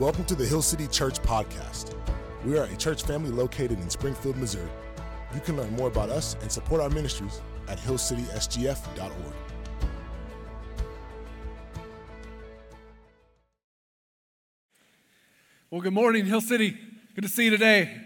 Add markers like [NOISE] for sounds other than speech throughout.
Welcome to the Hill City Church Podcast. We are a church family located in Springfield, Missouri. You can learn more about us and support our ministries at hillcitysgf.org. Well, good morning, Hill City. Good to see you today.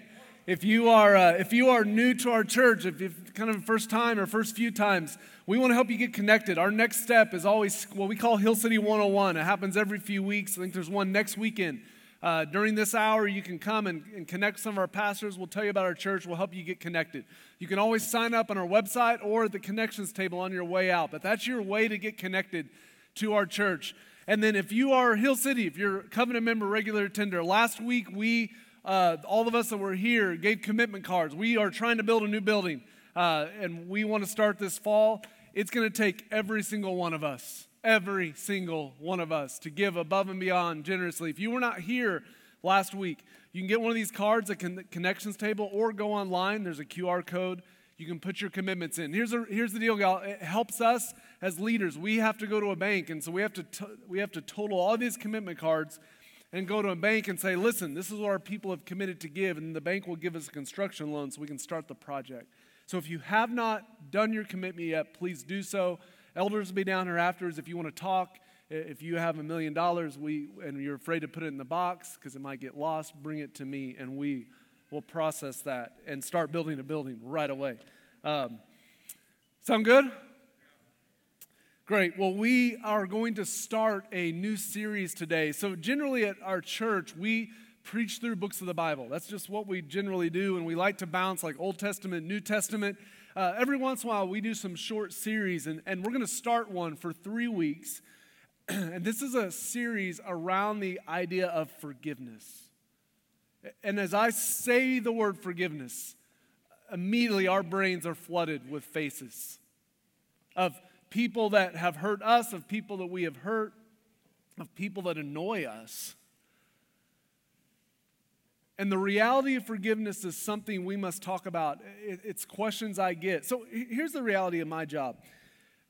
If you are uh, if you are new to our church, if you kind of first time or first few times, we want to help you get connected. Our next step is always what we call Hill City 101. It happens every few weeks. I think there's one next weekend. Uh, during this hour, you can come and, and connect some of our pastors. We'll tell you about our church. We'll help you get connected. You can always sign up on our website or at the connections table on your way out. But that's your way to get connected to our church. And then if you are Hill City, if you're a covenant member, regular attender, last week we uh, all of us that were here gave commitment cards. We are trying to build a new building, uh, and we want to start this fall. It's going to take every single one of us, every single one of us, to give above and beyond generously. If you were not here last week, you can get one of these cards at the connections table or go online. There's a QR code. You can put your commitments in. Here's, a, here's the deal, y'all. It helps us as leaders. We have to go to a bank, and so we have to, t- we have to total all these commitment cards and go to a bank and say, listen, this is what our people have committed to give, and the bank will give us a construction loan so we can start the project. So if you have not done your commitment yet, please do so. Elders will be down here afterwards if you want to talk. If you have a million dollars and you're afraid to put it in the box because it might get lost, bring it to me and we will process that and start building a building right away. Um, sound good? Great. Well, we are going to start a new series today. So, generally at our church, we preach through books of the Bible. That's just what we generally do, and we like to bounce like Old Testament, New Testament. Uh, every once in a while, we do some short series, and, and we're going to start one for three weeks. [CLEARS THROAT] and this is a series around the idea of forgiveness. And as I say the word forgiveness, immediately our brains are flooded with faces of people that have hurt us, of people that we have hurt, of people that annoy us. And the reality of forgiveness is something we must talk about. It's questions I get. So here's the reality of my job.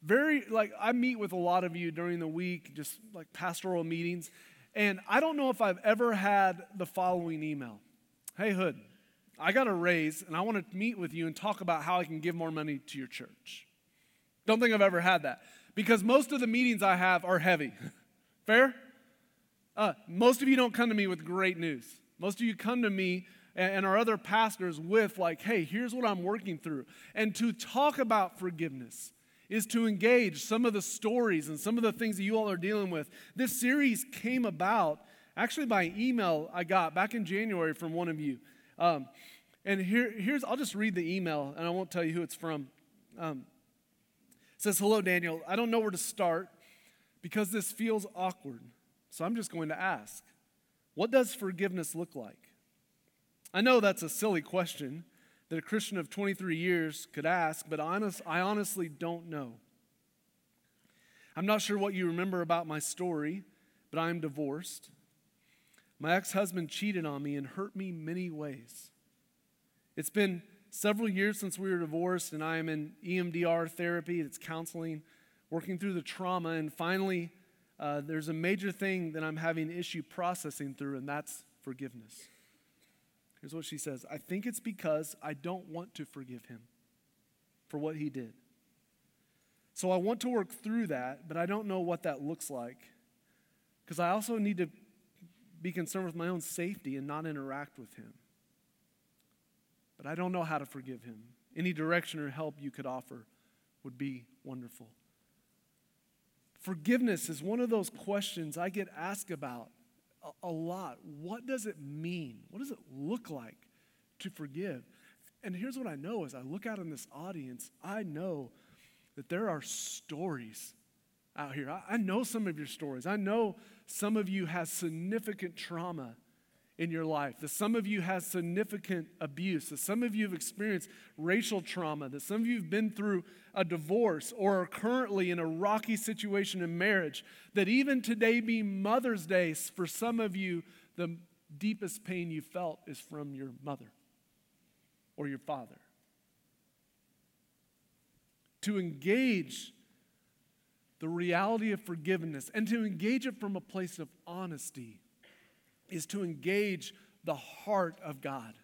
Very, like, I meet with a lot of you during the week, just like pastoral meetings. And I don't know if I've ever had the following email Hey, Hood, I got a raise and I want to meet with you and talk about how I can give more money to your church. Don't think I've ever had that because most of the meetings I have are heavy. [LAUGHS] Fair? Uh, most of you don't come to me with great news. Most of you come to me and, our other pastors with, like, hey, here's what I'm working through. And to talk about forgiveness is to engage some of the stories and some of the things that you all are dealing with. This series came about actually by email I got back in January from one of you. Um, and here, here's, I'll just read the email and I won't tell you who it's from. Um, says, Hello, Daniel. I don't know where to start because this feels awkward. So I'm just going to ask What does forgiveness look like? I know that's a silly question that a Christian of 23 years could ask, but honest, I honestly don't know. I'm not sure what you remember about my story, but I'm divorced. My ex husband cheated on me and hurt me many ways. It's been several years since we were divorced, and I am in EMDR therapy, it's counseling, working through the trauma, and finally, uh, there's a major thing that I'm having issue processing through, and that's forgiveness. Here's what she says I think it's because I don't want to forgive him for what he did. So I want to work through that, but I don't know what that looks like. Because I also need to be concerned with my own safety and not interact with him but I don't know how to forgive him. Any direction or help you could offer would be wonderful. Forgiveness is one of those questions I get asked about a, lot. What does it mean? What does it look like to forgive? And here's what I know as I look out in this audience, I know that there are stories out here. I, I know some of your stories. I know some of you have significant trauma in your life, that some of you have significant abuse, that some of you have experienced racial trauma, that some of you have been through a divorce or are currently in a rocky situation in marriage, that even today being Mother's Day, for some of you, the deepest pain you felt is from your mother or your father. To engage the reality of forgiveness and to engage it from a place of honesty is to engage the heart of God.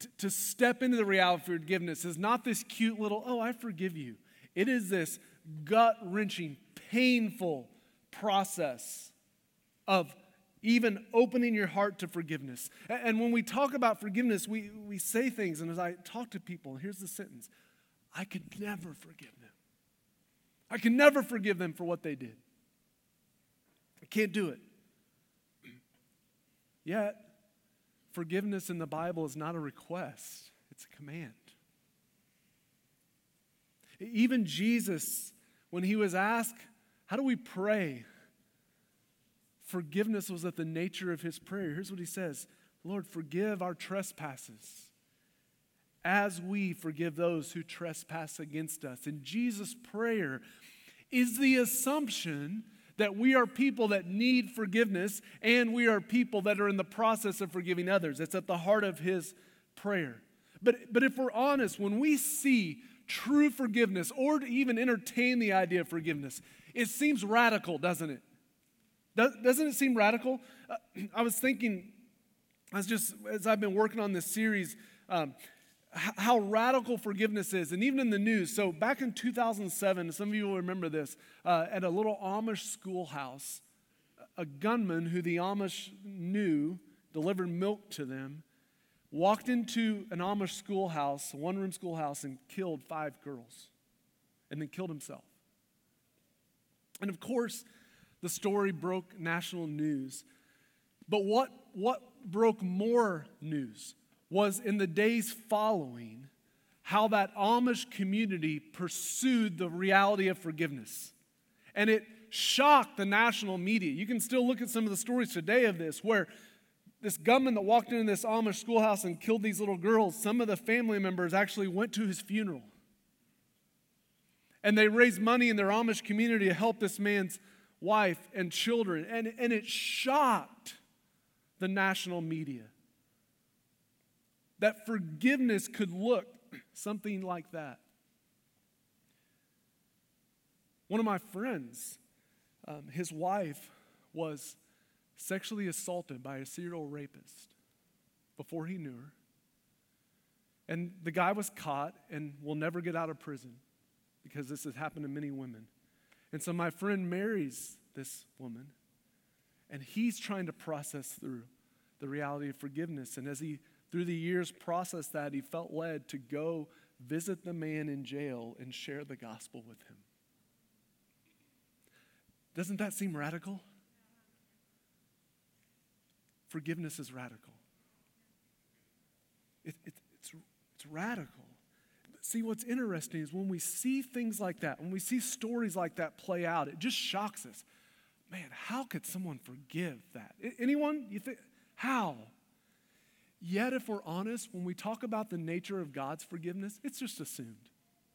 To, to step into the reality of forgiveness is not this cute little, oh, I forgive you. It is this gut wrenching, painful process of even opening your heart to forgiveness. And when we talk about forgiveness, we, we say things, and as I talk to people, here's the sentence I could never forgive them. I can never forgive them for what they did. I can't do it. Yet, forgiveness in the Bible is not a request, it's a command. Even Jesus, when he was asked, How do we pray? Forgiveness was at the nature of his prayer. Here's what he says Lord, forgive our trespasses as we forgive those who trespass against us. And Jesus' prayer is the assumption that we are people that need forgiveness and we are people that are in the process of forgiving others. It's at the heart of his prayer. But, but if we're honest, when we see true forgiveness or to even entertain the idea of forgiveness, it seems radical, doesn't it? Doesn't it seem radical? Uh, [CLEARS THROAT] I was thinking, I was just, as I've been working on this series, um, how radical forgiveness is, and even in the news. So, back in 2007, some of you will remember this, uh, at a little Amish schoolhouse, a gunman who the Amish knew delivered milk to them, walked into an Amish schoolhouse, one room schoolhouse, and killed five girls, and then killed himself. And of course, the story broke national news. But what, what broke more news was in the days following how that Amish community pursued the reality of forgiveness. And it shocked the national media. You can still look at some of the stories today of this, where this gunman that walked into this Amish schoolhouse and killed these little girls, some of the family members actually went to his funeral. And they raised money in their Amish community to help this man's wife and children. And, and it shocked the national media that forgiveness could look something like that. One of my friends, um, his wife was sexually assaulted by a serial rapist before he knew her. And the guy was caught and will never get out of prison because this has happened to many women. And so my friend marries this woman, and he's trying to process through the reality of forgiveness. And as he through the years processed that, he felt led to go visit the man in jail and share the gospel with him. Doesn't that seem radical? Forgiveness is radical. It, it, it's, it's radical. See, what's interesting is when we see things like that, when we see stories like that play out, it just shocks us. Man, how could someone forgive that? Anyone? You think, how? Yet, if we're honest, when we talk about the nature of God's forgiveness, it's just assumed.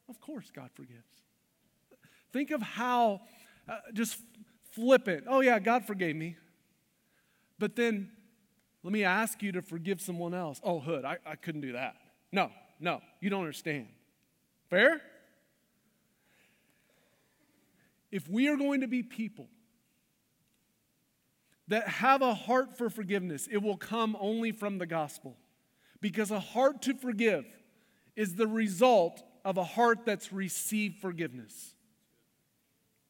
Of course, God forgives. Think of how uh, just flip it. Oh, yeah, God forgave me. But then let me ask you to forgive someone else. Oh, Hood, I, I couldn't do that. No, no, you don't understand. Fair? If we are going to be people that have a heart for forgiveness, it will come only from the gospel. Because a heart to forgive is the result of a heart that's received forgiveness.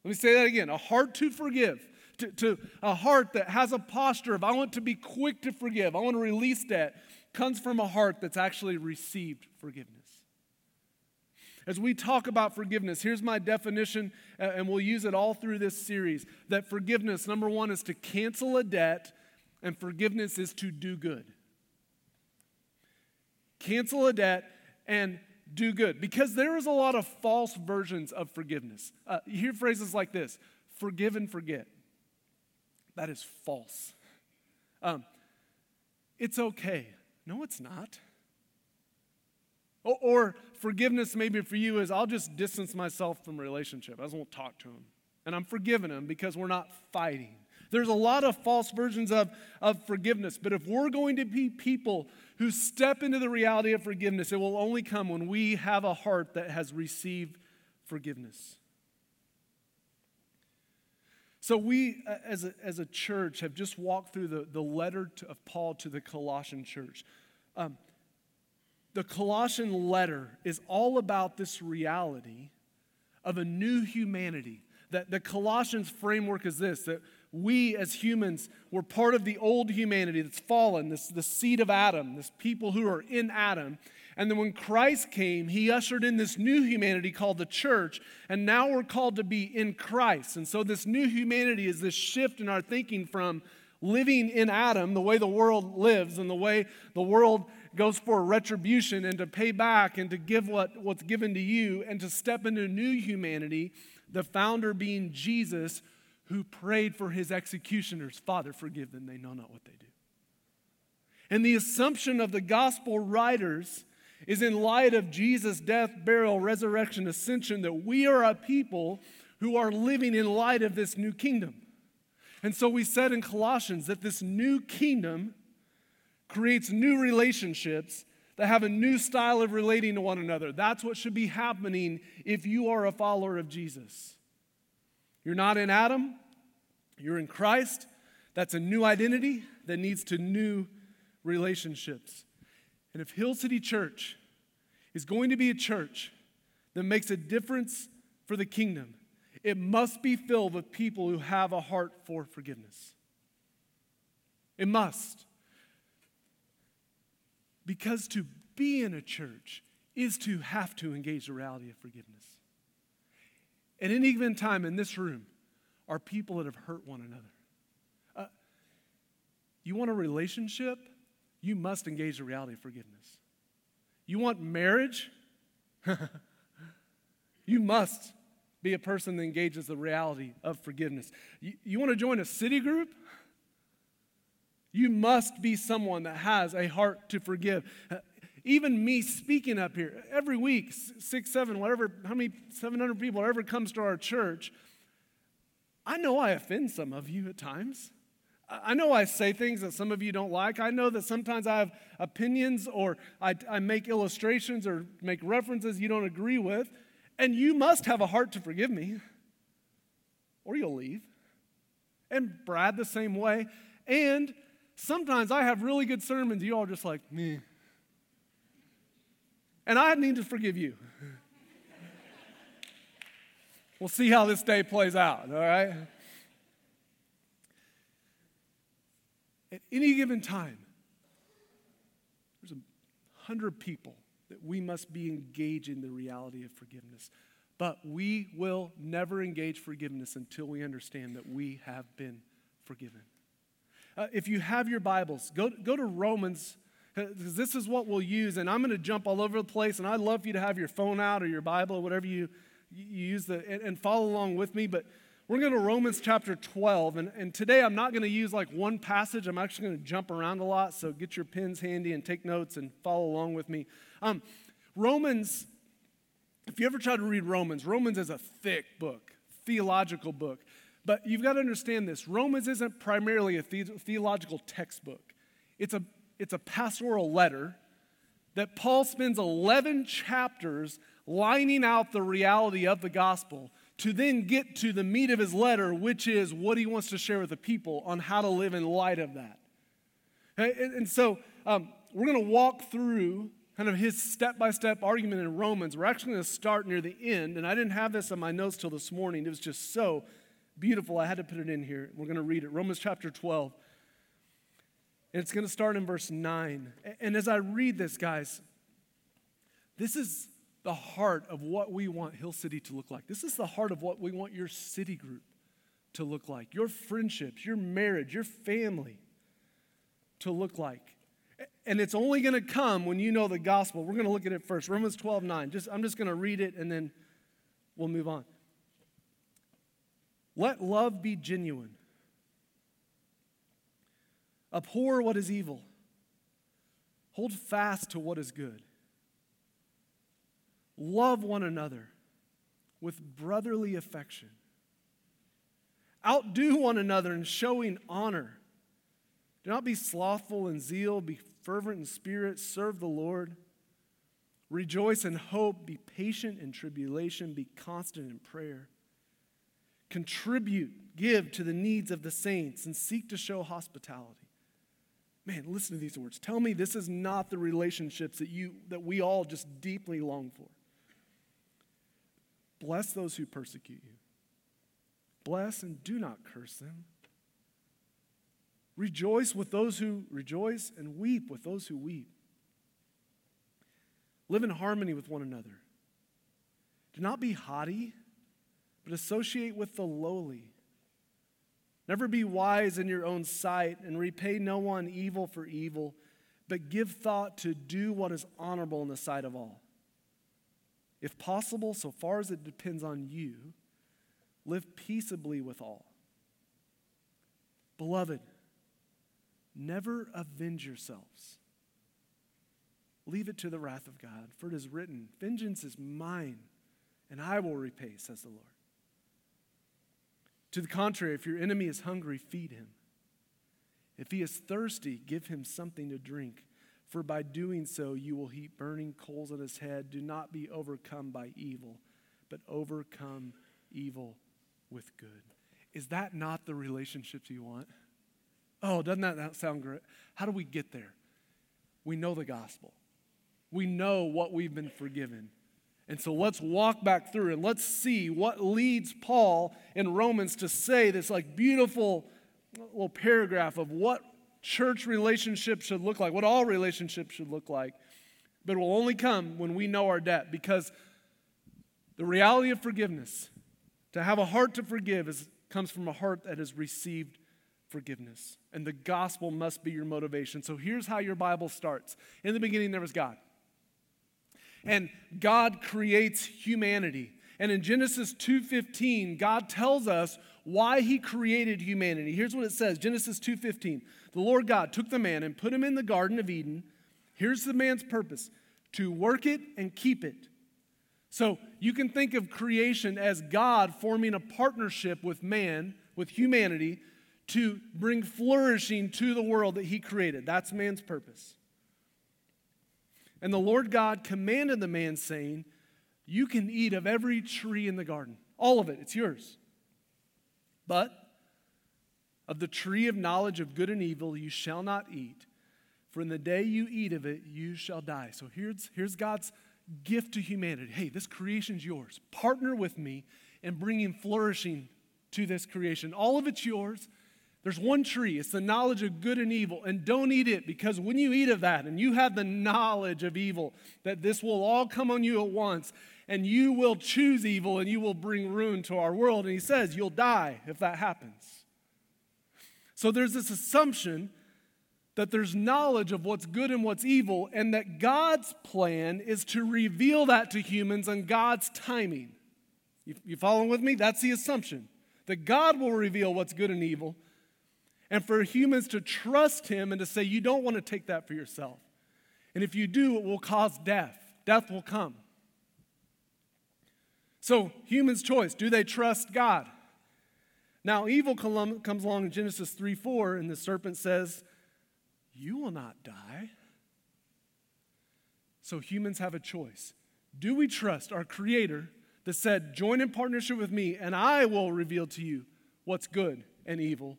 Let me say that again a heart to forgive, to, to a heart that has a posture of, I want to be quick to forgive, I want to release that, comes from a heart that's actually received forgiveness. As we talk about forgiveness, here's my definition, and we'll use it all through this series that forgiveness, number one, is to cancel a debt, and forgiveness is to do good. Cancel a debt and do good. Because there is a lot of false versions of forgiveness. Uh, you hear phrases like this forgive and forget. That is false. Um, it's okay. No, it's not. Or, or forgiveness, maybe for you, is I'll just distance myself from relationship. I just won't talk to him. And I'm forgiving him because we're not fighting. There's a lot of false versions of, of forgiveness, but if we're going to be people who step into the reality of forgiveness, it will only come when we have a heart that has received forgiveness. So, we as a, as a church have just walked through the, the letter to, of Paul to the Colossian church. Um, the Colossian letter is all about this reality of a new humanity. That the Colossians framework is this that we as humans were part of the old humanity that's fallen, this the seed of Adam, this people who are in Adam. And then when Christ came, he ushered in this new humanity called the church. And now we're called to be in Christ. And so this new humanity is this shift in our thinking from living in Adam, the way the world lives and the way the world goes for retribution and to pay back and to give what, what's given to you and to step into new humanity, the founder being Jesus, who prayed for his executioners Father, forgive them, they know not what they do. And the assumption of the gospel writers is in light of Jesus' death, burial, resurrection, ascension, that we are a people who are living in light of this new kingdom. And so we said in Colossians that this new kingdom creates new relationships that have a new style of relating to one another. That's what should be happening if you are a follower of Jesus. You're not in Adam, you're in Christ. That's a new identity that needs to new relationships. And if Hill City Church is going to be a church that makes a difference for the kingdom, it must be filled with people who have a heart for forgiveness. It must. Because to be in a church is to have to engage the reality of forgiveness. At any given time in this room are people that have hurt one another. Uh, you want a relationship? You must engage the reality of forgiveness. You want marriage? [LAUGHS] you must be a person that engages the reality of forgiveness. You, you want to join a city group? You must be someone that has a heart to forgive. Even me speaking up here every week, six, seven, whatever, how many, 700 people, whatever comes to our church, I know I offend some of you at times. I know I say things that some of you don't like. I know that sometimes I have opinions or I, I make illustrations or make references you don't agree with. And you must have a heart to forgive me, or you'll leave. And Brad, the same way. And sometimes I have really good sermons, you all just like, me. And I need to forgive you. we'll see how this day plays out, all right? At any given time, there's a hundred people that we must be engaging the reality of forgiveness. But we will never engage forgiveness until we understand that we have been forgiven. Uh, if you have your Bibles, go, go to Romans, because this is what we'll use. And I'm going to jump all over the place. And I'd love for you to have your phone out or your Bible or whatever you, you use the, and, and follow along with me. But we're going to Romans chapter 12. And, and today I'm not going to use like one passage. I'm actually going to jump around a lot. So get your pens handy and take notes and follow along with me. Um, Romans, if you ever try to read Romans, Romans is a thick book, theological book. But you've got to understand this Romans isn't primarily a the- theological textbook, it's a, it's a pastoral letter that Paul spends 11 chapters lining out the reality of the gospel to then get to the meat of his letter, which is what he wants to share with the people on how to live in light of that. And, so um, we're going to walk through kind of his step by step argument in Romans. We're actually going to start near the end, and I didn't have this on my notes till this morning. It was just so beautiful. I had to put it in here. We're going to read it. Romans chapter 12. And it's going to start in verse 9. And as I read this, guys, this is the heart of what we want Hill City to look like. This is the heart of what we want your city group to look like, your friendships, your marriage, your family to look like. And it's only going to come when you know the gospel. We're going to look at it first. Romans 12, 9. Just, I'm just going to read it and then we'll move on. Let love be genuine. Abhor what is evil. Hold fast to what is good. Love one another with brotherly affection. Outdo one another in showing honor. Do not be slothful in zeal, be fervent in spirit, serve the Lord. Rejoice in hope, be patient in tribulation, be constant in prayer. Contribute, give to the needs of the saints, and seek to show hospitality. Man, listen to these words. Tell me this is not the relationships that you that we all just deeply long for. Bless those who persecute you. Bless and do not curse them. Rejoice with those who rejoice and weep with those who weep. Live in harmony with one another. Do not be haughty, but associate with the lowly. Never be wise in your own sight and repay no one evil for evil, but give thought to do what is honorable in the sight of all. If possible, so far as it depends on you, live peaceably with all. Beloved, never avenge yourselves. Leave it to the wrath of God, for it is written, Vengeance is mine, and I will repay, says the Lord. To the contrary, if your enemy is hungry, feed him. If he is thirsty, give him something to drink, for by doing so you will heap burning coals on his head. Do not be overcome by evil, but overcome evil with good. Is that not the relationships you want? Oh, doesn't that sound great? How do we get there? We know the gospel. We know what we've been forgiven. And so let's walk back through and let's see what leads Paul in Romans to say this like beautiful little paragraph of what church relationships should look like, what all relationships should look like. But it will only come when we know our debt because the reality of forgiveness, to have a heart to forgive, is, comes from a heart that has received forgiveness. And the gospel must be your motivation. So here's how your Bible starts. In the beginning, there was God. And God creates humanity. And in Genesis 2:15, God tells us why he created humanity. Here's what it says, Genesis 2:15. The Lord God took the man and put him in the garden of Eden. Here's the man's purpose, to work it and keep it. So, you can think of creation as God forming a partnership with man, with humanity to bring flourishing to the world that he created. That's man's purpose. And the Lord God commanded the man, saying, You can eat of every tree in the garden, all of it, it's yours. But of the tree of knowledge of good and evil you shall not eat, for in the day you eat of it, you shall die. So here's, here's God's gift to humanity. Hey, this creation's yours. Partner with me in bringing flourishing to this creation. All of it's yours. There's one tree, it's the knowledge of good and evil. And don't eat it because when you eat of that and you have the knowledge of evil, that this will all come on you at once, and you will choose evil and you will bring ruin to our world. And he says, You'll die if that happens. So there's this assumption that there's knowledge of what's good and what's evil, and that God's plan is to reveal that to humans on God's timing. You, you following with me? That's the assumption. That God will reveal what's good and evil, and for humans to trust him and to say, You don't want to take that for yourself. And if you do, it will cause death. Death will come. So, humans' choice do they trust God? Now, evil comes along in Genesis 3 4, and the serpent says, You will not die. So, humans have a choice. Do we trust our Creator that said, Join in partnership with me, and I will reveal to you what's good and evil?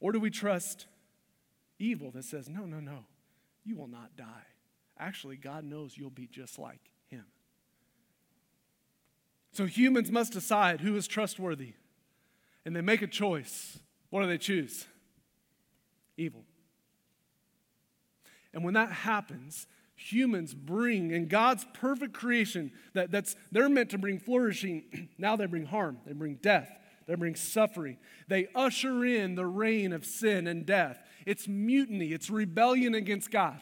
Or do we trust evil that says, no, no, no, you will not die? Actually, God knows you'll be just like him. So humans must decide who is trustworthy. And they make a choice. What do they choose? Evil. And when that happens, humans bring in God's perfect creation that, that's they're meant to bring flourishing, [CLEARS THROAT] now they bring harm, they bring death, they bring suffering. They usher in the reign of sin and death. It's mutiny, it's rebellion against God.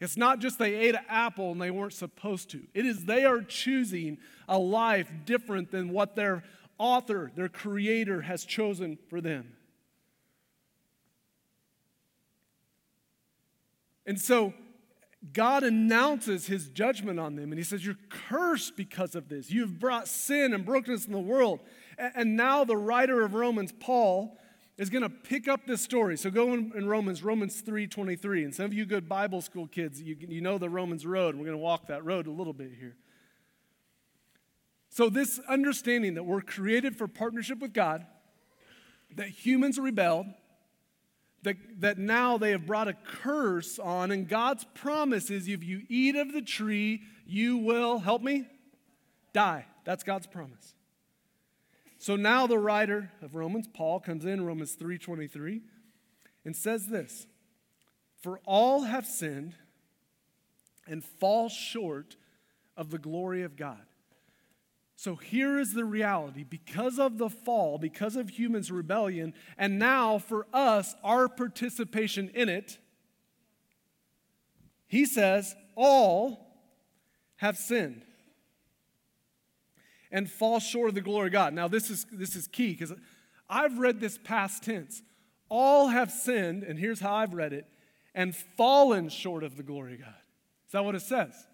It's not just they ate an apple and they weren't supposed to. It is they are choosing a life different than what their author, their creator, has chosen for them. And so God announces his judgment on them and he says, You're cursed because of this. You've brought sin and brokenness in the world. And now the writer of Romans, Paul, is going to pick up this story. So go in, in Romans, Romans 3.23. And some of you good Bible school kids, you, you know the Romans road. We're going to walk that road a little bit here. So, this understanding that we're created for partnership with God, that humans rebelled, that, that now they have brought a curse on, and God's promise is if you eat of the tree, you will, help me, die. That's God's promise. So now the writer of Romans, Paul, comes in, Romans 3.23, and says this, For all have sinned and fall short of the glory of God. So here is the reality because of the fall, because of humans' rebellion, and now for us, our participation in it, he says, all have sinned and fall short of the glory of God. Now, this is, this is key because I've read this past tense. All have sinned, and here's how I've read it, and fallen short of the glory of God. Is that what it says?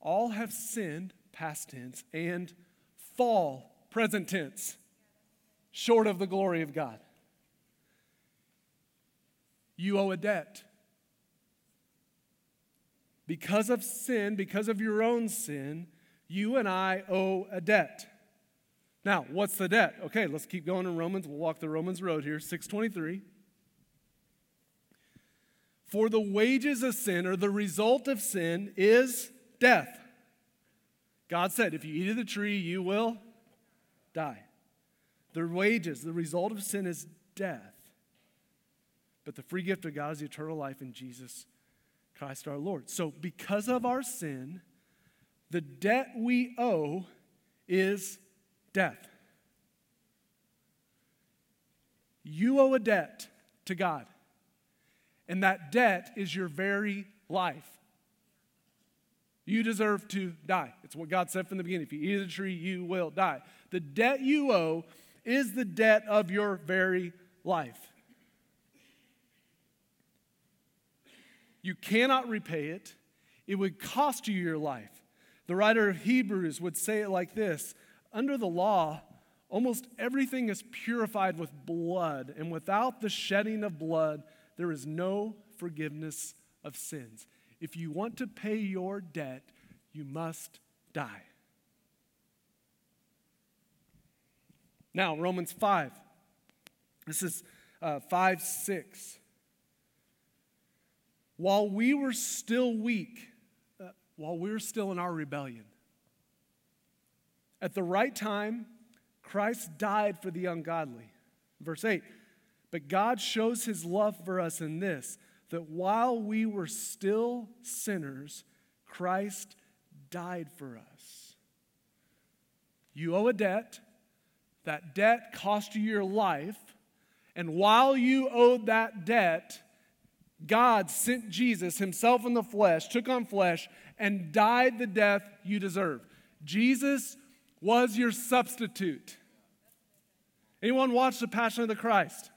All have sinned, past tense, and fall, present tense, short of the glory of God. You owe a debt. Because of sin, because of your own sin, you and I owe a debt. Now, what's the debt? Okay, let's keep going in Romans. We'll walk the Romans road here, 623. For the wages of sin, or the result of sin, is death. God said, if you eat of the tree, you will die. The wages, the result of sin is death. But the free gift of God is eternal life in Jesus Christ our Lord. So, because of our sin, the debt we owe is death. You owe a debt to God, and that debt is your very life. You deserve to die. It's what God said from the beginning. If you eat the tree, you will die. The debt you owe is the debt of your very life. You cannot repay it, it would cost you your life. The writer of Hebrews would say it like this Under the law, almost everything is purified with blood, and without the shedding of blood, there is no forgiveness of sins. If you want to pay your debt, you must die. Now, Romans 5. This is uh, 5 6. While we were still weak, while we're still in our rebellion. At the right time, Christ died for the ungodly. Verse 8, but God shows his love for us in this that while we were still sinners, Christ died for us. You owe a debt, that debt cost you your life, and while you owed that debt, God sent Jesus, himself in the flesh, took on flesh, and died the death you deserve. Jesus was your substitute. Anyone watch The Passion of the Christ?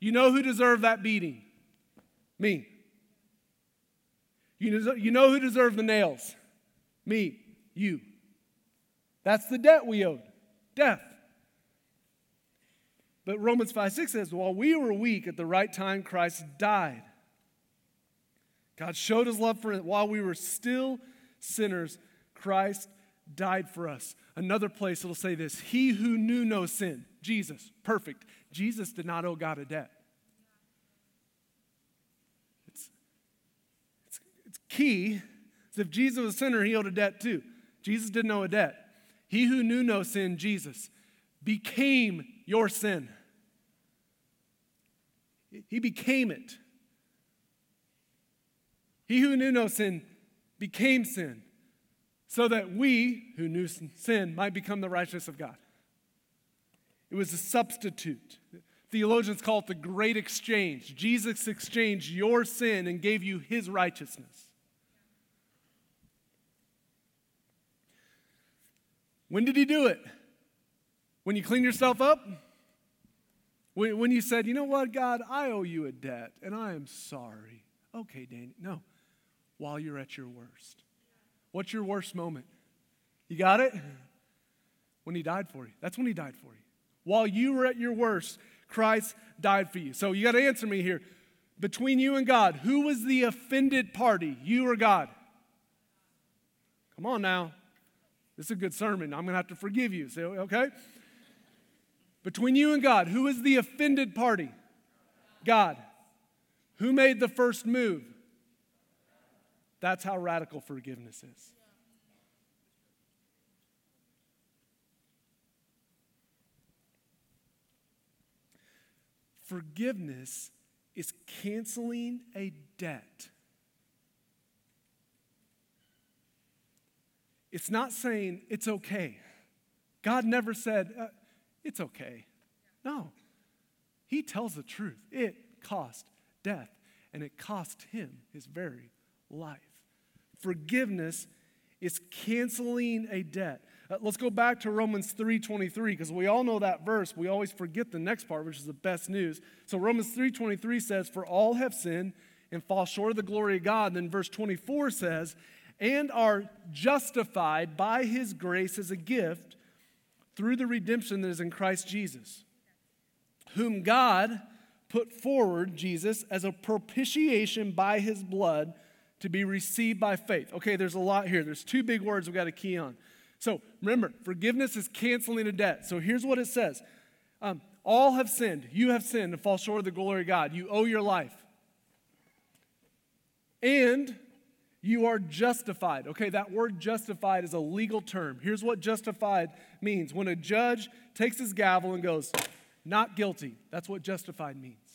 You know who deserved that beating? Me. You know who deserved the nails? Me. You. That's the debt we owed death. But Romans 5 6 says, While we were weak at the right time, Christ died. God showed his love for us while we were still sinners. Christ died for us. Another place it'll say this He who knew no sin, Jesus, perfect. Jesus did not owe God a debt. It's, it's, it's key. As if Jesus was a sinner, he owed a debt too. Jesus didn't owe a debt. He who knew no sin, Jesus, became your sin. He became it. He who knew no sin became sin, so that we who knew sin might become the righteousness of God. It was a substitute. Theologians call it the great exchange. Jesus exchanged your sin and gave you his righteousness. When did he do it? When you clean yourself up? When, you said, you know what, God, I owe you a debt and I am sorry. Okay, Danny. No while you're at your worst. What's your worst moment? You got it? [LAUGHS] When he died for you. That's when he died for you. While you were at your worst, Christ died for you. So you got to answer me here. Between you and God, who was the offended party, you or God? Come on now. This is a good sermon. I'm going to have to forgive you. Say, okay? Between you and God, who is the offended party? God. Who made the first move? That's how radical forgiveness is. Forgiveness is canceling a debt. It's not saying it's okay. God never said, uh, it's okay. No. He tells the truth. It cost death, and it cost him his very life. Forgiveness is canceling a debt. Uh, let's go back to Romans 3:23 because we all know that verse. We always forget the next part, which is the best news. So Romans 3:23 says, "For all have sinned and fall short of the glory of God." And then verse 24 says, "And are justified by his grace as a gift through the redemption that is in Christ Jesus, whom God put forward, Jesus, as a propitiation by his blood to be received by faith. Okay, there's a lot here. There's two big words we've got to key on. So remember, forgiveness is canceling a debt. So here's what it says um, All have sinned. You have sinned and fall short of the glory of God. You owe your life. And you are justified. Okay, that word justified is a legal term. Here's what justified means when a judge takes his gavel and goes, not guilty. That's what justified means.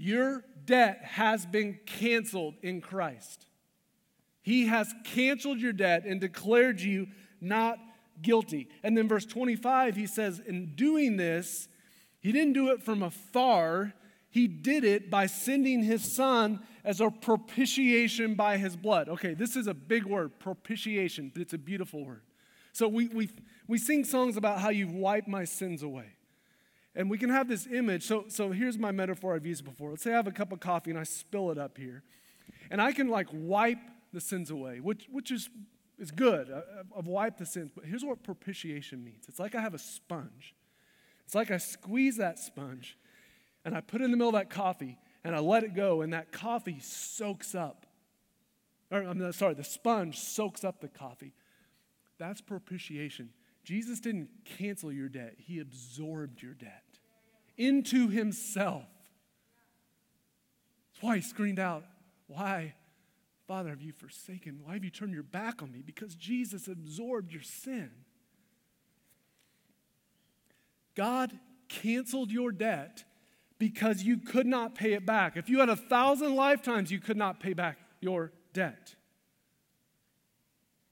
Your debt has been canceled in Christ. He has canceled your debt and declared you not guilty. And then, verse 25, he says, In doing this, he didn't do it from afar, he did it by sending his son as a propitiation by his blood. Okay, this is a big word, propitiation, but it's a beautiful word. So we, we, we sing songs about how you've wiped my sins away. And we can have this image. So, so here's my metaphor I've used before. Let's say I have a cup of coffee and I spill it up here. And I can like wipe the sins away, which, which is, is good. Uh, uh, I've wiped the sins. But here's what propitiation means it's like I have a sponge. It's like I squeeze that sponge and I put it in the middle of that coffee and I let it go, and that coffee soaks up. Or, I'm sorry, the sponge soaks up the coffee. That's propitiation. Jesus didn't cancel your debt, He absorbed your debt into Himself. That's why He screamed out, Why, Father, have you forsaken? Why have you turned your back on me? Because Jesus absorbed your sin. God canceled your debt because you could not pay it back. If you had a thousand lifetimes, you could not pay back your debt.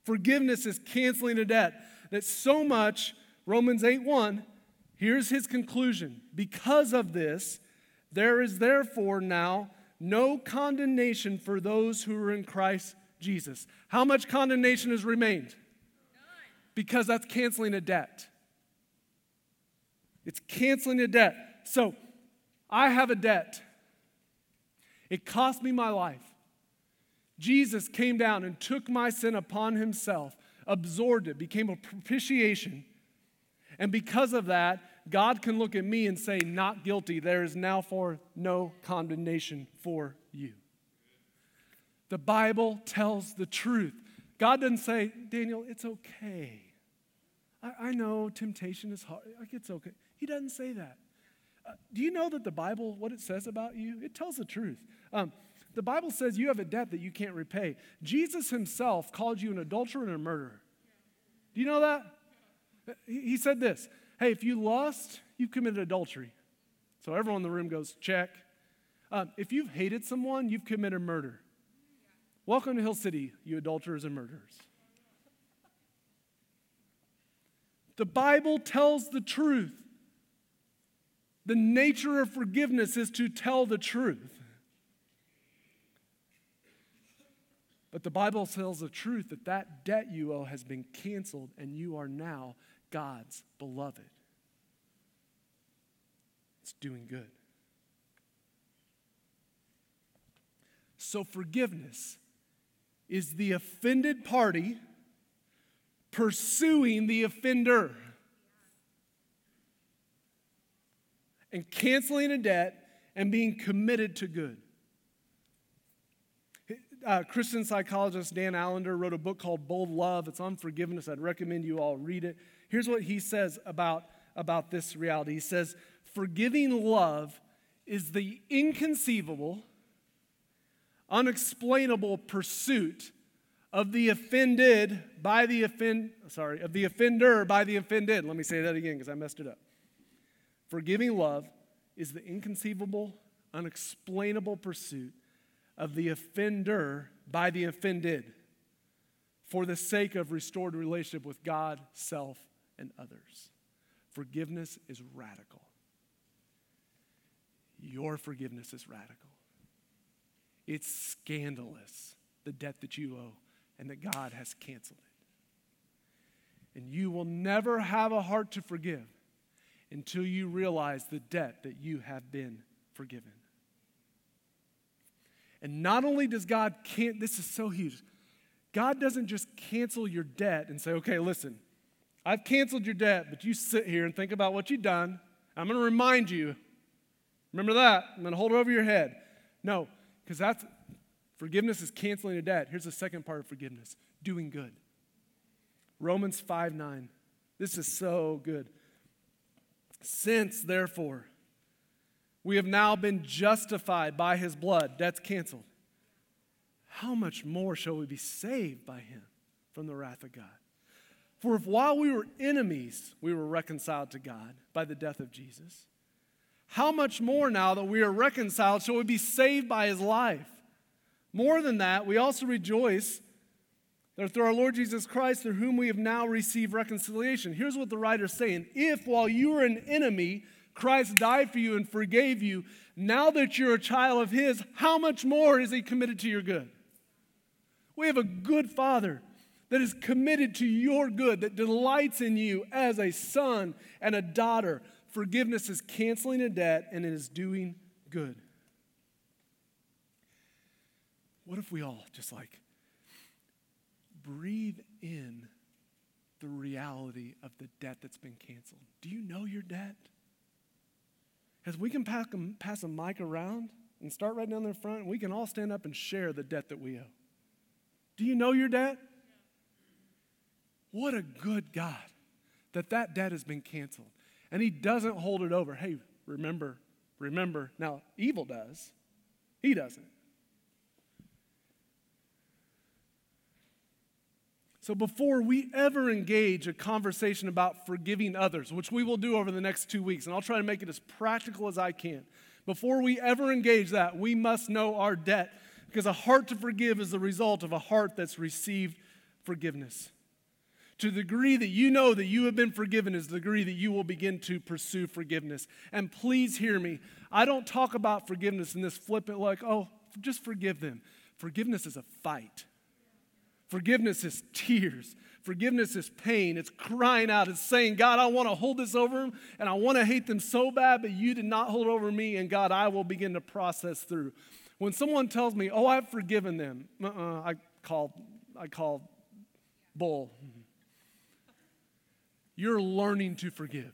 Forgiveness is canceling a debt that so much, Romans 8 1, here's his conclusion. Because of this, there is therefore now no condemnation for those who are in Christ Jesus. How much condemnation has remained? Because that's canceling a debt. It's canceling a debt. So, I have a debt. It cost me my life. Jesus came down and took my sin upon himself, absorbed it, became a propitiation. And because of that, God can look at me and say, Not guilty. There is now for no condemnation for you. The Bible tells the truth. God doesn't say, Daniel, it's okay. I, I know temptation is hard. Like, it's okay. He doesn't say that do you know that the Bible, what it says about you, it tells the truth. Um, the Bible says you have a debt that you can't repay. Jesus himself called you an adulterer and a murderer. Do you know that? He said this Hey, if you lust, you've committed adultery. So everyone in the room goes, check. Um, if you've hated someone, you've committed murder. Welcome to Hill City, you adulterers and murderers. The Bible tells the truth. The nature of forgiveness is to tell the truth. But the Bible tells the truth that that debt you owe has been canceled and you are now God's beloved. It's doing good. So, forgiveness is the offended party pursuing the offender. and canceling a debt and being committed to good. Uh, Christian psychologist Dan Allender wrote a book called Bold Love. It's on forgiveness. I'd recommend you all read it. Here's what he says about, about this reality He says, Forgiving love is the inconceivable, unexplainable pursuit of the offended by the offend sorry of the offender by the offended let me say that again because i messed it up forgiving love is the inconceivable unexplainable pursuit of the offender by the offended for the sake of restored relationship with God, self, and others. Forgiveness is radical. Your forgiveness is radical. It's scandalous, the debt that you owe, and that God has canceled it. And you will never have a heart to forgive until you realize the debt that you have been forgiven. And not only does God can't, this is so huge. God doesn't just cancel your debt and say, okay, listen, I've canceled your debt, but you sit here and think about what you've done. I'm going to remind you. Remember that? I'm going to hold it over your head. No, because that's forgiveness is canceling a debt. Here's the second part of forgiveness doing good. Romans 5 9. This is so good. Since, therefore, we have now been justified by his blood. That's canceled. How much more shall we be saved by him from the wrath of God? For if while we were enemies, we were reconciled to God by the death of Jesus, how much more now that we are reconciled shall we be saved by his life? More than that, we also rejoice that through our Lord Jesus Christ, through whom we have now received reconciliation. Here's what the writer's saying If while you were an enemy, Christ died for you and forgave you, now that you're a child of His, how much more is He committed to your good? We have a good Father that is committed to your good, that delights in you as a son and a daughter. Forgiveness is canceling a debt and it is doing good. What if we all just like breathe in the reality of the debt that's been canceled? Do you know your debt? As we can pass a, pass a mic around and start right down the front, and we can all stand up and share the debt that we owe. Do you know your debt? What a good God that that debt has been canceled. And he doesn't hold it over. Hey, remember, remember. Now, evil does. He doesn't. So, before we ever engage a conversation about forgiving others, which we will do over the next two weeks, and I'll try to make it as practical as I can, before we ever engage that, we must know our debt because a heart to forgive is the result of a heart that's received forgiveness. To the degree that you know that you have been forgiven is the degree that you will begin to pursue forgiveness. And please hear me. I don't talk about forgiveness in this flippant, like, oh, just forgive them. Forgiveness is a fight. Forgiveness is tears. Forgiveness is pain. It's crying out. It's saying, God, I want to hold this over them and I want to hate them so bad, but you did not hold over me. And God, I will begin to process through. When someone tells me, oh, I've forgiven them, uh-uh, I call, I call bull. You're learning to forgive.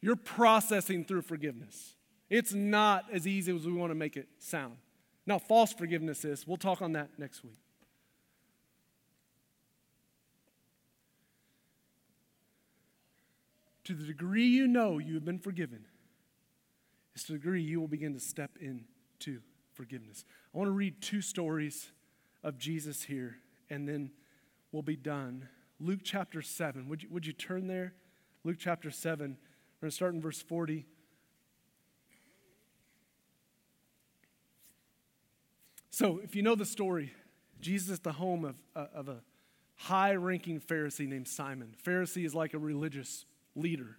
You're processing through forgiveness. It's not as easy as we want to make it sound. Now, false forgiveness is. We'll talk on that next week. To the degree you know you have been forgiven, is to the degree you will begin to step into forgiveness. I want to read two stories of Jesus here, and then we'll be done. Luke chapter 7. Would you, would you turn there? Luke chapter 7. We're going to start in verse 40. So, if you know the story, Jesus is the home of, uh, of a high ranking Pharisee named Simon. Pharisee is like a religious leader.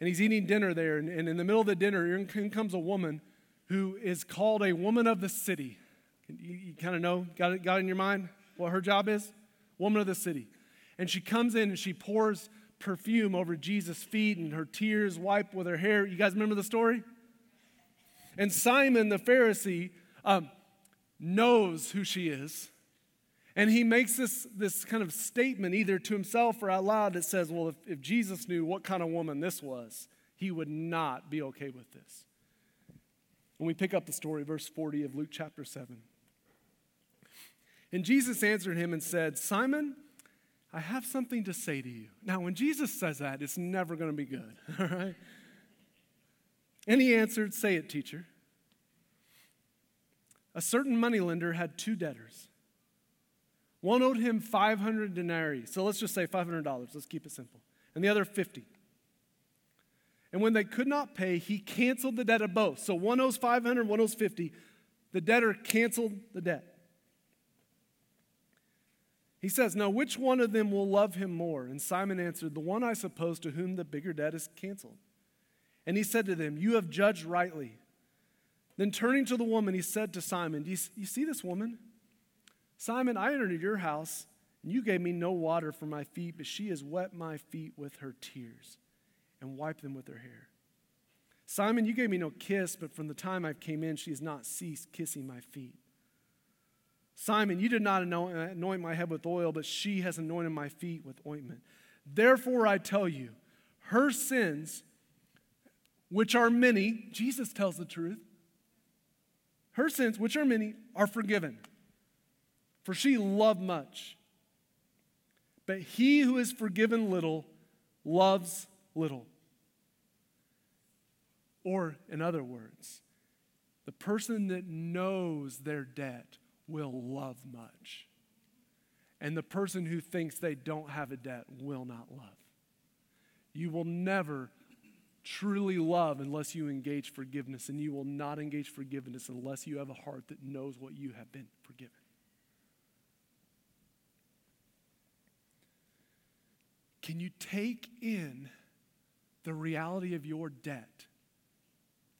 And he's eating dinner there, and, and in the middle of the dinner, in comes a woman who is called a woman of the city. You, you kind of know, got it, got it in your mind what her job is? Woman of the city. And she comes in and she pours perfume over Jesus' feet, and her tears wipe with her hair. You guys remember the story? And Simon the Pharisee um, knows who she is. And he makes this, this kind of statement either to himself or out loud that says, Well, if, if Jesus knew what kind of woman this was, he would not be okay with this. When we pick up the story, verse 40 of Luke chapter 7. And Jesus answered him and said, Simon, I have something to say to you. Now, when Jesus says that, it's never going to be good, [LAUGHS] all right? And he answered, Say it, teacher. A certain moneylender had two debtors. One owed him 500 denarii. So let's just say $500. Let's keep it simple. And the other 50. And when they could not pay, he canceled the debt of both. So one owes 500, one owes 50. The debtor canceled the debt. He says, Now, which one of them will love him more? And Simon answered, The one, I suppose, to whom the bigger debt is canceled. And he said to them, You have judged rightly. Then turning to the woman, he said to Simon, Do you, you see this woman? Simon, I entered your house, and you gave me no water for my feet, but she has wet my feet with her tears and wiped them with her hair. Simon, you gave me no kiss, but from the time I came in, she has not ceased kissing my feet. Simon, you did not anoint my head with oil, but she has anointed my feet with ointment. Therefore, I tell you, her sins, which are many, Jesus tells the truth, her sins, which are many, are forgiven. For she loved much. But he who is forgiven little loves little. Or, in other words, the person that knows their debt will love much. And the person who thinks they don't have a debt will not love. You will never truly love unless you engage forgiveness, and you will not engage forgiveness unless you have a heart that knows what you have been forgiven. Can you take in the reality of your debt?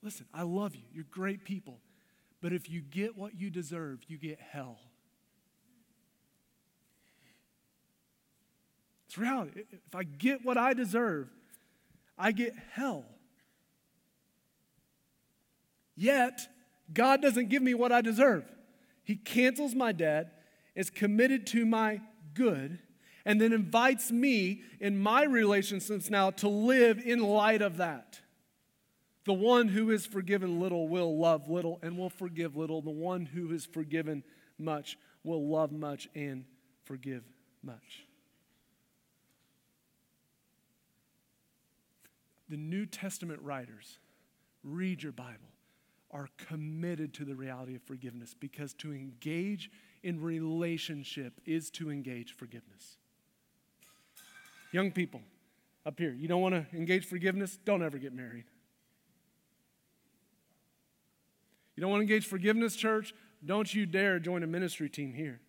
Listen, I love you. You're great people. But if you get what you deserve, you get hell. It's reality. If I get what I deserve, I get hell. Yet, God doesn't give me what I deserve. He cancels my debt, is committed to my good, and then invites me in my relationships now to live in light of that. The one who is forgiven little will love little and will forgive little. The one who is forgiven much will love much and forgive much. The New Testament writers, read your Bible, are committed to the reality of forgiveness because to engage in relationship is to engage forgiveness. Young people up here, you don't want to engage forgiveness? Don't ever get married. You don't want to engage forgiveness, church? Don't you dare join a ministry team here.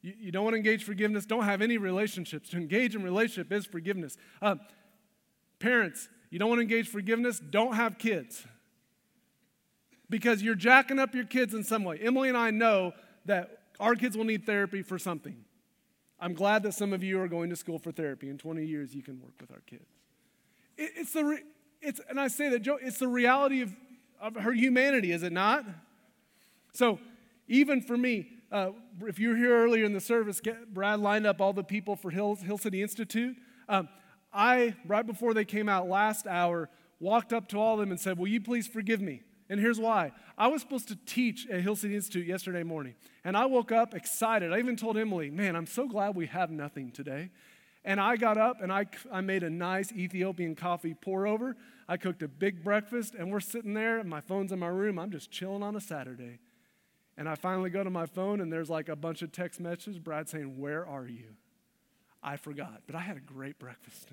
You, you don't want to engage forgiveness? Don't have any relationships. To engage in relationship is forgiveness. Uh, parents, you don't want to engage forgiveness? Don't have kids. Because you're jacking up your kids in some way. Emily and I know that our kids will need therapy for something. I'm glad that some of you are going to school for therapy. In 20 years, you can work with our kids. It, it's the, re, it's, and I say that, Joe, it's the reality of of her humanity, is it not? So, even for me, uh, if you were here earlier in the service, get, Brad lined up all the people for Hill, Hill City Institute. Um, I, right before they came out last hour, walked up to all of them and said, Will you please forgive me? And here's why. I was supposed to teach at Hill City Institute yesterday morning, and I woke up excited. I even told Emily, Man, I'm so glad we have nothing today. And I got up and I, I made a nice Ethiopian coffee pour over. I cooked a big breakfast, and we're sitting there, and my phone's in my room. I'm just chilling on a Saturday. And I finally go to my phone, and there's like a bunch of text messages. Brad saying, Where are you? I forgot, but I had a great breakfast.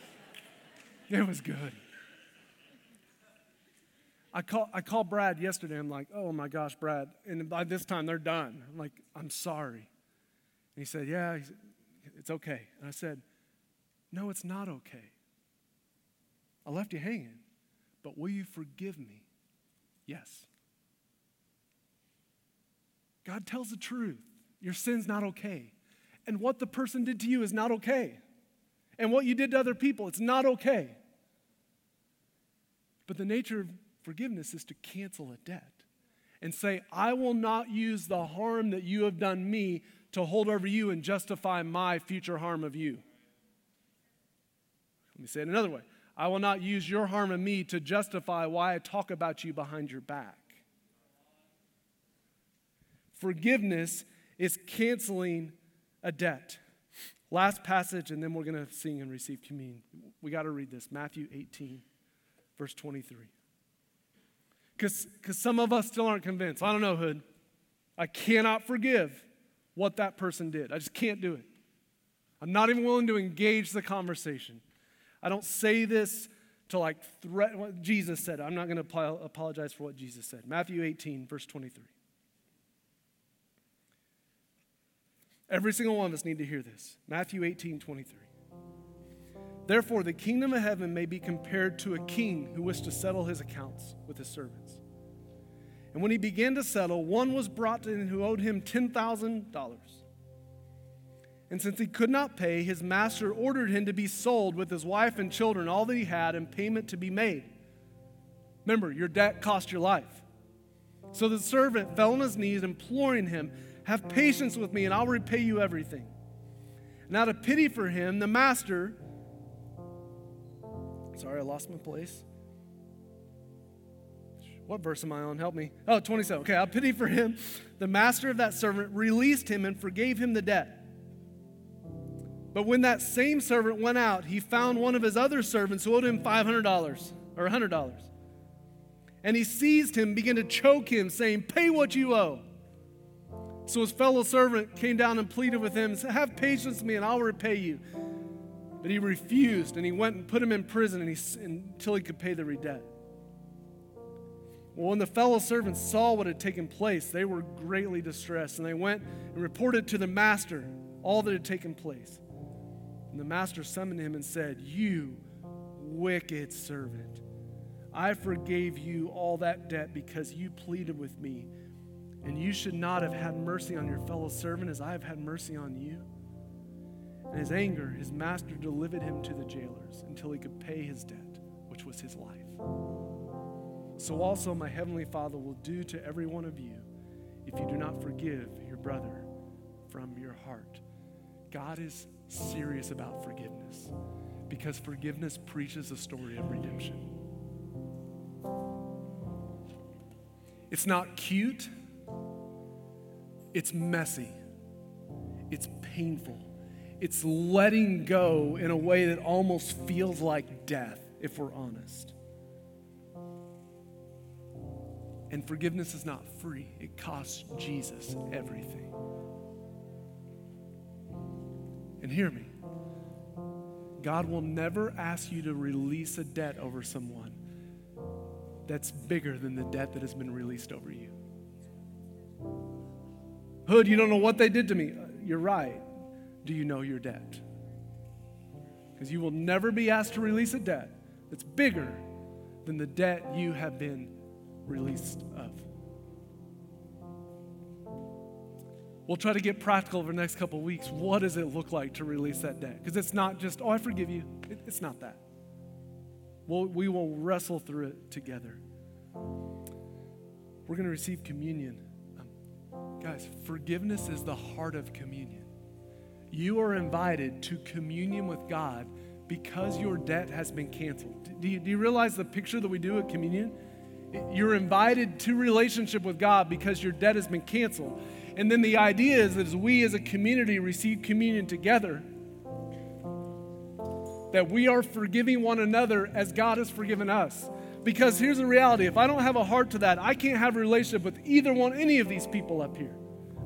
[LAUGHS] it was good. I call, I called Brad yesterday. I'm like, oh my gosh, Brad. And by this time, they're done. I'm like, I'm sorry. And he said, yeah, it's okay. And I said, no, it's not okay. I left you hanging, but will you forgive me? Yes. God tells the truth. Your sin's not okay. And what the person did to you is not okay. And what you did to other people, it's not okay. But the nature of forgiveness is to cancel a debt and say, I will not use the harm that you have done me to hold over you and justify my future harm of you. Let me say it another way I will not use your harm of me to justify why I talk about you behind your back. Forgiveness is canceling a debt. Last passage, and then we're going to sing and receive communion. We got to read this Matthew 18, verse 23. Because some of us still aren't convinced. I don't know, Hood. I cannot forgive what that person did. I just can't do it. I'm not even willing to engage the conversation. I don't say this to like threaten what Jesus said. I'm not going to apologize for what Jesus said. Matthew 18, verse 23. Every single one of us need to hear this. Matthew 18, 23. Therefore, the kingdom of heaven may be compared to a king who wished to settle his accounts with his servants. And when he began to settle, one was brought in who owed him $10,000. And since he could not pay, his master ordered him to be sold with his wife and children, all that he had, and payment to be made. Remember, your debt cost your life. So the servant fell on his knees, imploring him, Have patience with me, and I'll repay you everything. And out of pity for him, the master, sorry, I lost my place. What verse am I on? Help me. Oh, 27. Okay, I pity for him, the master of that servant released him and forgave him the debt. But when that same servant went out, he found one of his other servants who owed him $500 or $100. And he seized him, began to choke him, saying, Pay what you owe. So his fellow servant came down and pleaded with him, Have patience with me, and I'll repay you. But he refused, and he went and put him in prison and he, until he could pay the debt. Well, when the fellow servants saw what had taken place, they were greatly distressed, and they went and reported to the master all that had taken place. And the master summoned him and said, You wicked servant, I forgave you all that debt because you pleaded with me. And you should not have had mercy on your fellow servant as I have had mercy on you. In his anger, his master delivered him to the jailers until he could pay his debt, which was his life. So also my heavenly Father will do to every one of you if you do not forgive your brother from your heart. God is serious about forgiveness because forgiveness preaches a story of redemption. It's not cute, it's messy, it's painful, it's letting go in a way that almost feels like death, if we're honest. And forgiveness is not free, it costs Jesus everything. And hear me God will never ask you to release a debt over someone that's bigger than the debt that has been released over you. Hood, you don't know what they did to me. Uh, you're right. Do you know your debt? Because you will never be asked to release a debt that's bigger than the debt you have been released of. We'll try to get practical over the next couple weeks. What does it look like to release that debt? Because it's not just, oh, I forgive you. It, it's not that. We'll, we will wrestle through it together. We're going to receive communion. Um, guys, forgiveness is the heart of communion. You are invited to communion with God because your debt has been canceled. Do you, do you realize the picture that we do at communion? You're invited to relationship with God because your debt has been canceled. And then the idea is that as we as a community receive communion together, that we are forgiving one another as God has forgiven us. Because here's the reality if I don't have a heart to that, I can't have a relationship with either one, any of these people up here.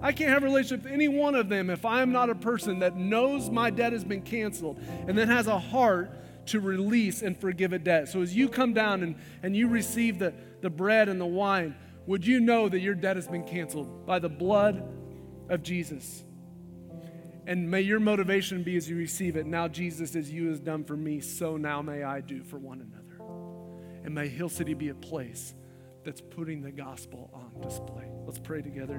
I can't have a relationship with any one of them if I am not a person that knows my debt has been canceled and then has a heart to release and forgive a debt. So as you come down and, and you receive the, the bread and the wine, would you know that your debt has been canceled by the blood of Jesus? And may your motivation be as you receive it. Now, Jesus, as you has done for me, so now may I do for one another. And may Hill City be a place that's putting the gospel on display. Let's pray together.